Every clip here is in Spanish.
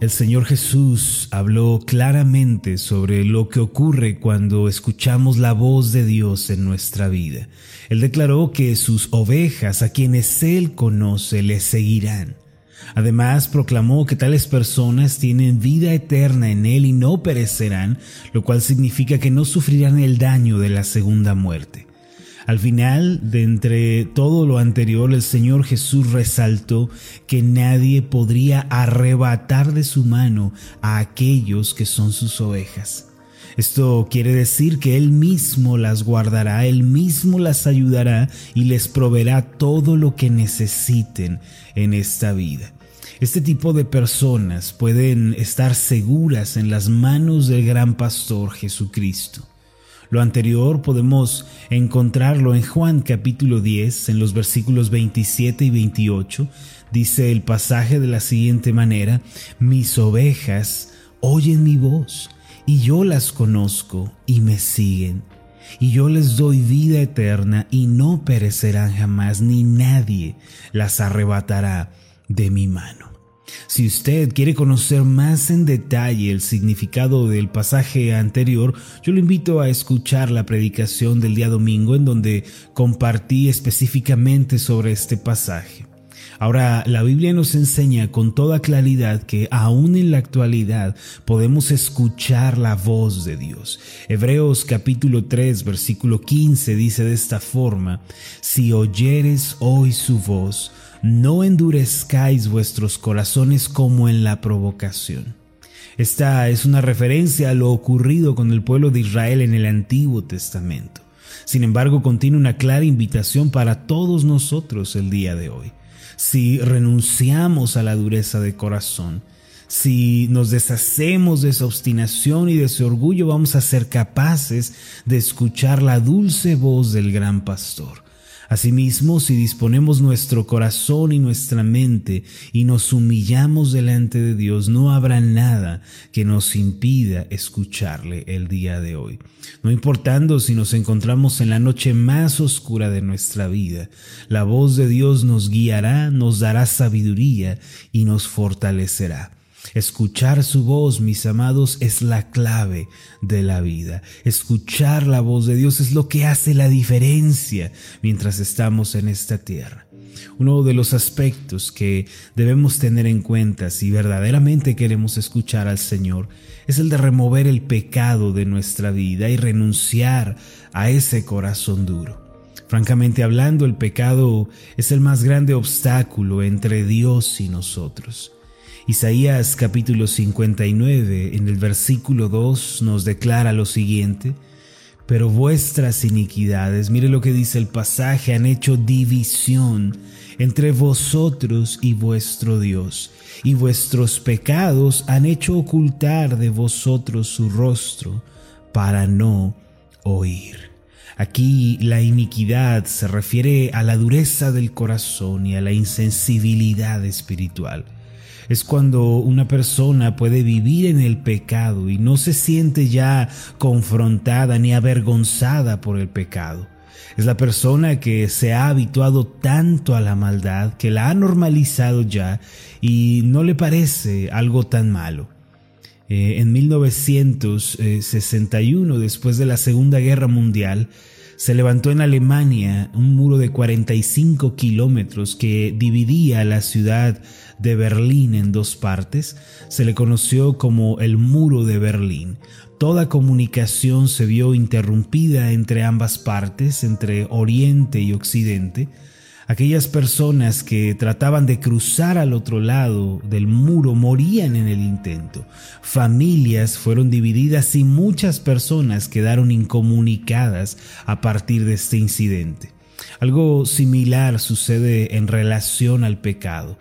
El Señor Jesús habló claramente sobre lo que ocurre cuando escuchamos la voz de Dios en nuestra vida. Él declaró que sus ovejas, a quienes Él conoce, le seguirán. Además, proclamó que tales personas tienen vida eterna en Él y no perecerán, lo cual significa que no sufrirán el daño de la segunda muerte. Al final, de entre todo lo anterior, el Señor Jesús resaltó que nadie podría arrebatar de su mano a aquellos que son sus ovejas. Esto quiere decir que Él mismo las guardará, Él mismo las ayudará y les proveerá todo lo que necesiten en esta vida. Este tipo de personas pueden estar seguras en las manos del gran pastor Jesucristo. Lo anterior podemos encontrarlo en Juan capítulo 10, en los versículos 27 y 28. Dice el pasaje de la siguiente manera, mis ovejas oyen mi voz, y yo las conozco y me siguen. Y yo les doy vida eterna y no perecerán jamás, ni nadie las arrebatará de mi mano. Si usted quiere conocer más en detalle el significado del pasaje anterior, yo lo invito a escuchar la predicación del día domingo en donde compartí específicamente sobre este pasaje. Ahora, la Biblia nos enseña con toda claridad que aún en la actualidad podemos escuchar la voz de Dios. Hebreos capítulo 3 versículo 15 dice de esta forma, si oyeres hoy su voz, no endurezcáis vuestros corazones como en la provocación. Esta es una referencia a lo ocurrido con el pueblo de Israel en el Antiguo Testamento. Sin embargo, contiene una clara invitación para todos nosotros el día de hoy. Si renunciamos a la dureza de corazón, si nos deshacemos de esa obstinación y de ese orgullo, vamos a ser capaces de escuchar la dulce voz del gran pastor Asimismo, si disponemos nuestro corazón y nuestra mente y nos humillamos delante de Dios, no habrá nada que nos impida escucharle el día de hoy. No importando si nos encontramos en la noche más oscura de nuestra vida, la voz de Dios nos guiará, nos dará sabiduría y nos fortalecerá. Escuchar su voz, mis amados, es la clave de la vida. Escuchar la voz de Dios es lo que hace la diferencia mientras estamos en esta tierra. Uno de los aspectos que debemos tener en cuenta si verdaderamente queremos escuchar al Señor es el de remover el pecado de nuestra vida y renunciar a ese corazón duro. Francamente hablando, el pecado es el más grande obstáculo entre Dios y nosotros. Isaías capítulo 59 en el versículo 2 nos declara lo siguiente, pero vuestras iniquidades, mire lo que dice el pasaje, han hecho división entre vosotros y vuestro Dios, y vuestros pecados han hecho ocultar de vosotros su rostro para no oír. Aquí la iniquidad se refiere a la dureza del corazón y a la insensibilidad espiritual es cuando una persona puede vivir en el pecado y no se siente ya confrontada ni avergonzada por el pecado. Es la persona que se ha habituado tanto a la maldad que la ha normalizado ya y no le parece algo tan malo. Eh, en 1961, después de la Segunda Guerra Mundial, se levantó en Alemania un muro de 45 kilómetros que dividía la ciudad de Berlín en dos partes. Se le conoció como el muro de Berlín. Toda comunicación se vio interrumpida entre ambas partes, entre Oriente y Occidente. Aquellas personas que trataban de cruzar al otro lado del muro morían en el intento. Familias fueron divididas y muchas personas quedaron incomunicadas a partir de este incidente. Algo similar sucede en relación al pecado.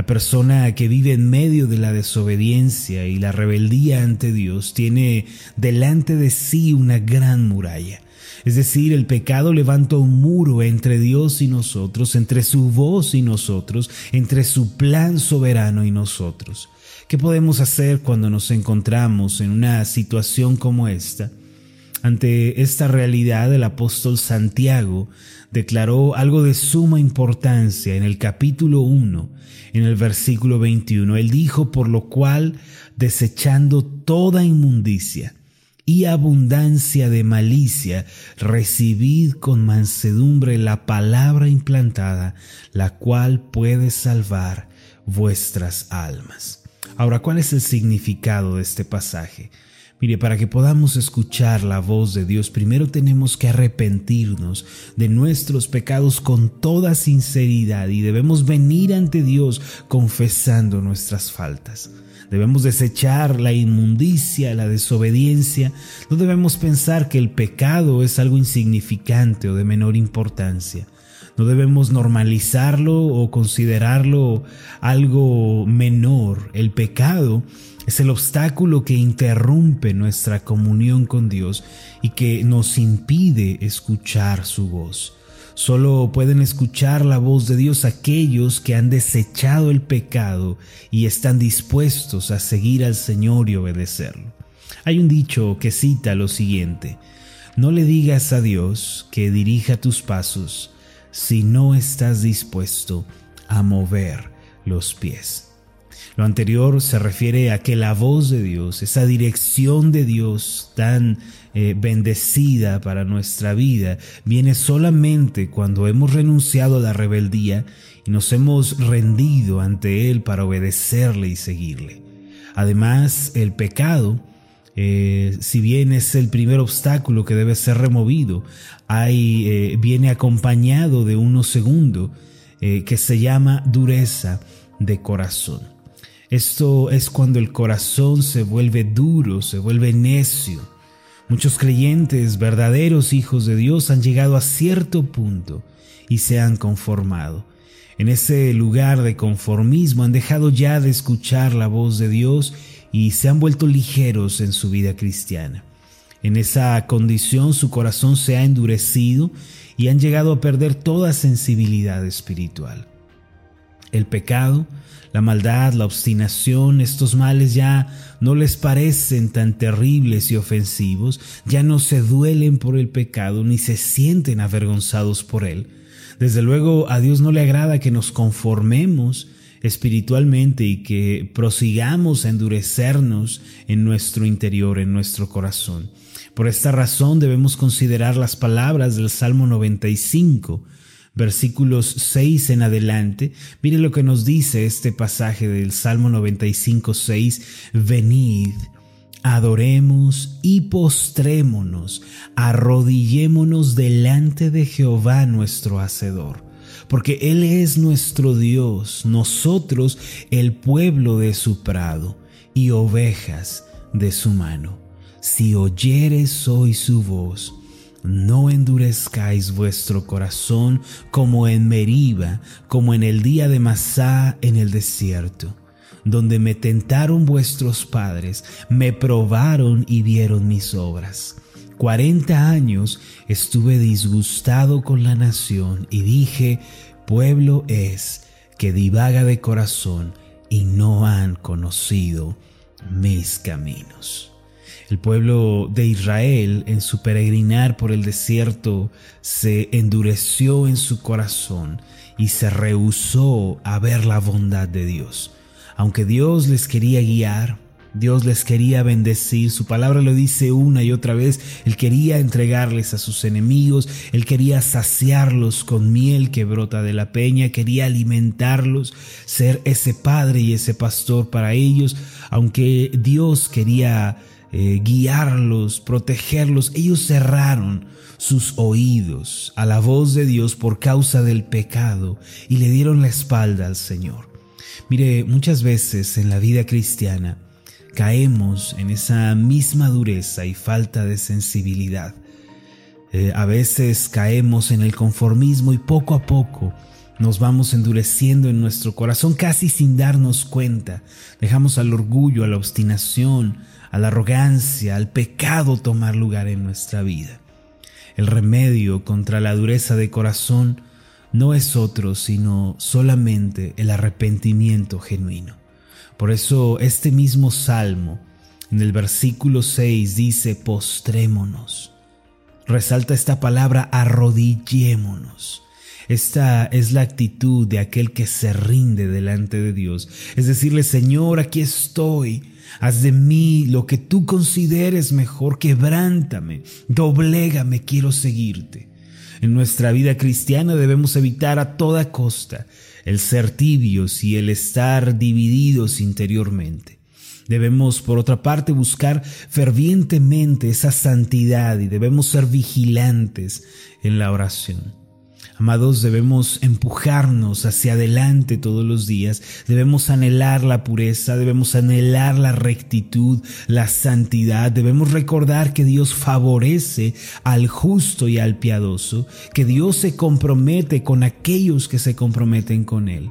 La persona que vive en medio de la desobediencia y la rebeldía ante Dios tiene delante de sí una gran muralla es decir, el pecado levanta un muro entre Dios y nosotros, entre su voz y nosotros, entre su plan soberano y nosotros. ¿Qué podemos hacer cuando nos encontramos en una situación como esta? Ante esta realidad, el apóstol Santiago declaró algo de suma importancia en el capítulo 1, en el versículo 21. Él dijo, por lo cual, desechando toda inmundicia y abundancia de malicia, recibid con mansedumbre la palabra implantada, la cual puede salvar vuestras almas. Ahora, ¿cuál es el significado de este pasaje? Mire, para que podamos escuchar la voz de Dios, primero tenemos que arrepentirnos de nuestros pecados con toda sinceridad y debemos venir ante Dios confesando nuestras faltas. Debemos desechar la inmundicia, la desobediencia. No debemos pensar que el pecado es algo insignificante o de menor importancia. No debemos normalizarlo o considerarlo algo menor. El pecado es el obstáculo que interrumpe nuestra comunión con Dios y que nos impide escuchar su voz. Solo pueden escuchar la voz de Dios aquellos que han desechado el pecado y están dispuestos a seguir al Señor y obedecerlo. Hay un dicho que cita lo siguiente, no le digas a Dios que dirija tus pasos si no estás dispuesto a mover los pies. Lo anterior se refiere a que la voz de Dios, esa dirección de Dios tan eh, bendecida para nuestra vida, viene solamente cuando hemos renunciado a la rebeldía y nos hemos rendido ante Él para obedecerle y seguirle. Además, el pecado, eh, si bien es el primer obstáculo que debe ser removido, eh, viene acompañado de uno segundo que se llama dureza de corazón. Esto es cuando el corazón se vuelve duro, se vuelve necio. Muchos creyentes, verdaderos hijos de Dios, han llegado a cierto punto y se han conformado. En ese lugar de conformismo han dejado ya de escuchar la voz de Dios y se han vuelto ligeros en su vida cristiana. En esa condición su corazón se ha endurecido y han llegado a perder toda sensibilidad espiritual. El pecado la maldad, la obstinación, estos males ya no les parecen tan terribles y ofensivos, ya no se duelen por el pecado ni se sienten avergonzados por él. Desde luego a Dios no le agrada que nos conformemos espiritualmente y que prosigamos a endurecernos en nuestro interior, en nuestro corazón. Por esta razón debemos considerar las palabras del Salmo 95, versículos 6 en adelante, mire lo que nos dice este pasaje del Salmo 95, 6, venid, adoremos y postrémonos, arrodillémonos delante de Jehová nuestro Hacedor, porque Él es nuestro Dios, nosotros el pueblo de su prado y ovejas de su mano. Si oyeres hoy su voz, no endurezcáis vuestro corazón como en Meriba, como en el día de Masá en el desierto, donde me tentaron vuestros padres, me probaron y vieron mis obras. Cuarenta años estuve disgustado con la nación y dije, pueblo es que divaga de corazón y no han conocido mis caminos. El pueblo de Israel en su peregrinar por el desierto se endureció en su corazón y se rehusó a ver la bondad de Dios. Aunque Dios les quería guiar, Dios les quería bendecir, su palabra lo dice una y otra vez, Él quería entregarles a sus enemigos, Él quería saciarlos con miel que brota de la peña, quería alimentarlos, ser ese padre y ese pastor para ellos, aunque Dios quería eh, guiarlos, protegerlos, ellos cerraron sus oídos a la voz de Dios por causa del pecado y le dieron la espalda al Señor. Mire, muchas veces en la vida cristiana caemos en esa misma dureza y falta de sensibilidad. Eh, a veces caemos en el conformismo y poco a poco nos vamos endureciendo en nuestro corazón casi sin darnos cuenta. Dejamos al orgullo, a la obstinación, a la arrogancia, al pecado tomar lugar en nuestra vida. El remedio contra la dureza de corazón no es otro sino solamente el arrepentimiento genuino. Por eso este mismo salmo En el versículo 6 dice, postrémonos. Resalta esta palabra, arrodillémonos. Esta es la actitud de aquel que se rinde delante de Dios. Es decirle, Señor, aquí estoy. Haz de mí lo que tú consideres mejor. Quebrántame, doblégame, quiero seguirte. En nuestra vida cristiana debemos evitar a toda costa el ser tibios y el estar divididos interiormente. Debemos, por otra parte, buscar fervientemente esa santidad y debemos ser vigilantes en la oración. Amados, debemos empujarnos hacia adelante todos los días, debemos anhelar la pureza, debemos anhelar la rectitud, la santidad, debemos recordar que Dios favorece al justo y al piadoso, que Dios se compromete con aquellos que se comprometen con Él.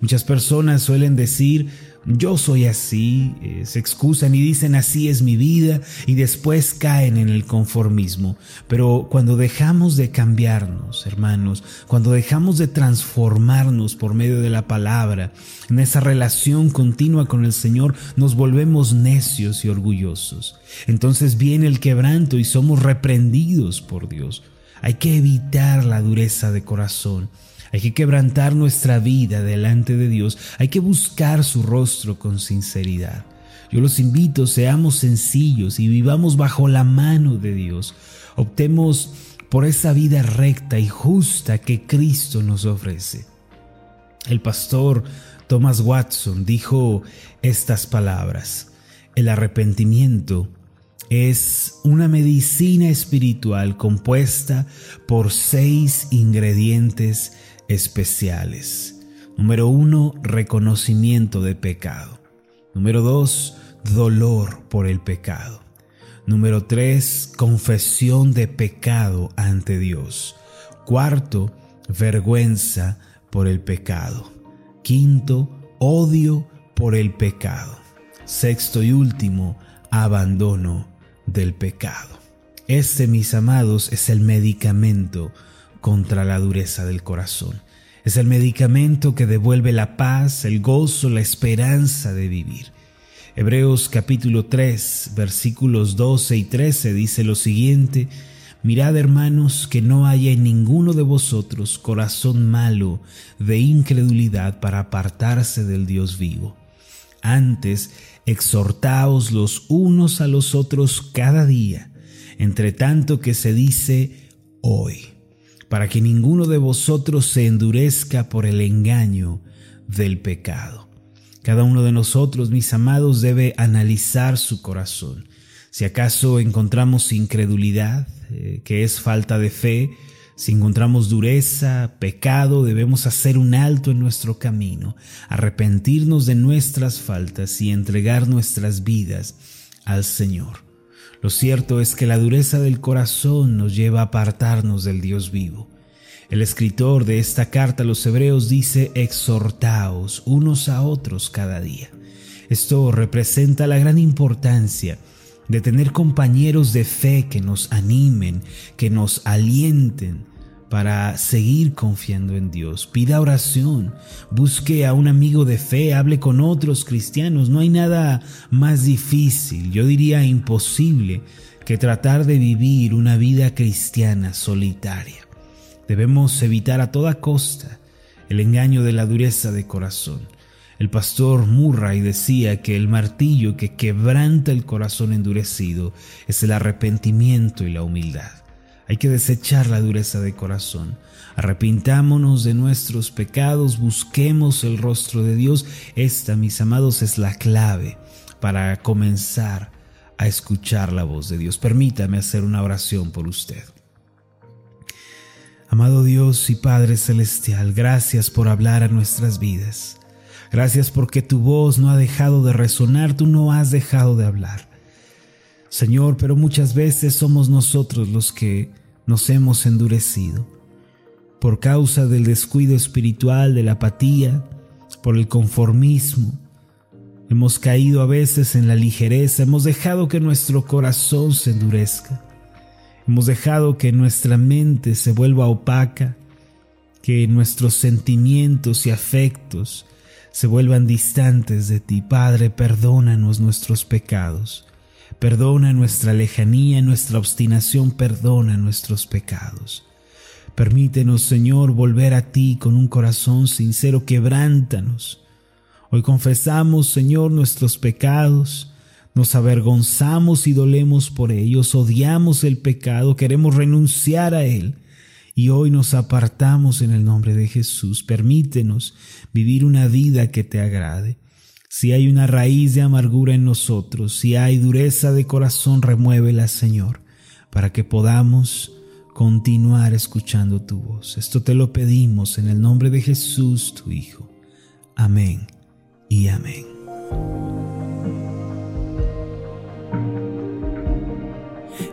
Muchas personas suelen decir, yo soy así, eh, se excusan y dicen así es mi vida y después caen en el conformismo. Pero cuando dejamos de cambiarnos, hermanos, cuando dejamos de transformarnos por medio de la palabra, en esa relación continua con el Señor, nos volvemos necios y orgullosos. Entonces viene el quebranto y somos reprendidos por Dios. Hay que evitar la dureza de corazón. Hay que quebrantar nuestra vida delante de Dios. Hay que buscar su rostro con sinceridad. Yo los invito, seamos sencillos y vivamos bajo la mano de Dios. Optemos por esa vida recta y justa que Cristo nos ofrece. El pastor Thomas Watson dijo estas palabras. El arrepentimiento es una medicina espiritual compuesta por seis ingredientes especiales. Número uno, reconocimiento de pecado. Número dos, dolor por el pecado. Número tres, confesión de pecado ante Dios. Cuarto, vergüenza por el pecado. Quinto, odio por el pecado. Sexto y último, abandono del pecado. Este, mis amados, es el medicamento contra la dureza del corazón. Es el medicamento que devuelve la paz, el gozo, la esperanza de vivir. Hebreos capítulo 3 versículos 12 y 13 dice lo siguiente, Mirad hermanos que no haya en ninguno de vosotros corazón malo de incredulidad para apartarse del Dios vivo. Antes, exhortaos los unos a los otros cada día, entre tanto que se dice hoy para que ninguno de vosotros se endurezca por el engaño del pecado. Cada uno de nosotros, mis amados, debe analizar su corazón. Si acaso encontramos incredulidad, eh, que es falta de fe, si encontramos dureza, pecado, debemos hacer un alto en nuestro camino, arrepentirnos de nuestras faltas y entregar nuestras vidas al Señor. Lo cierto es que la dureza del corazón nos lleva a apartarnos del Dios vivo. El escritor de esta carta a los hebreos dice, exhortaos unos a otros cada día. Esto representa la gran importancia de tener compañeros de fe que nos animen, que nos alienten, para seguir confiando en Dios. Pida oración, busque a un amigo de fe, hable con otros cristianos. No hay nada más difícil, yo diría imposible, que tratar de vivir una vida cristiana solitaria. Debemos evitar a toda costa el engaño de la dureza de corazón. El pastor Murray decía que el martillo que quebranta el corazón endurecido es el arrepentimiento y la humildad. Hay que desechar la dureza de corazón. Arrepintámonos de nuestros pecados, busquemos el rostro de Dios. Esta, mis amados, es la clave para comenzar a escuchar la voz de Dios. Permítame hacer una oración por usted. Amado Dios y Padre Celestial, gracias por hablar a nuestras vidas. Gracias porque tu voz no ha dejado de resonar, tú no has dejado de hablar. Señor, pero muchas veces somos nosotros los que nos hemos endurecido por causa del descuido espiritual, de la apatía, por el conformismo. Hemos caído a veces en la ligereza, hemos dejado que nuestro corazón se endurezca, hemos dejado que nuestra mente se vuelva opaca, que nuestros sentimientos y afectos se vuelvan distantes de ti. Padre, perdónanos nuestros pecados. Perdona nuestra lejanía, nuestra obstinación, perdona nuestros pecados. Permítenos, Señor, volver a ti con un corazón sincero, quebrántanos. Hoy confesamos, Señor, nuestros pecados, nos avergonzamos y dolemos por ellos, odiamos el pecado, queremos renunciar a él y hoy nos apartamos en el nombre de Jesús. Permítenos vivir una vida que te agrade. Si hay una raíz de amargura en nosotros, si hay dureza de corazón, remuévela, Señor, para que podamos continuar escuchando tu voz. Esto te lo pedimos en el nombre de Jesús, tu Hijo. Amén y amén.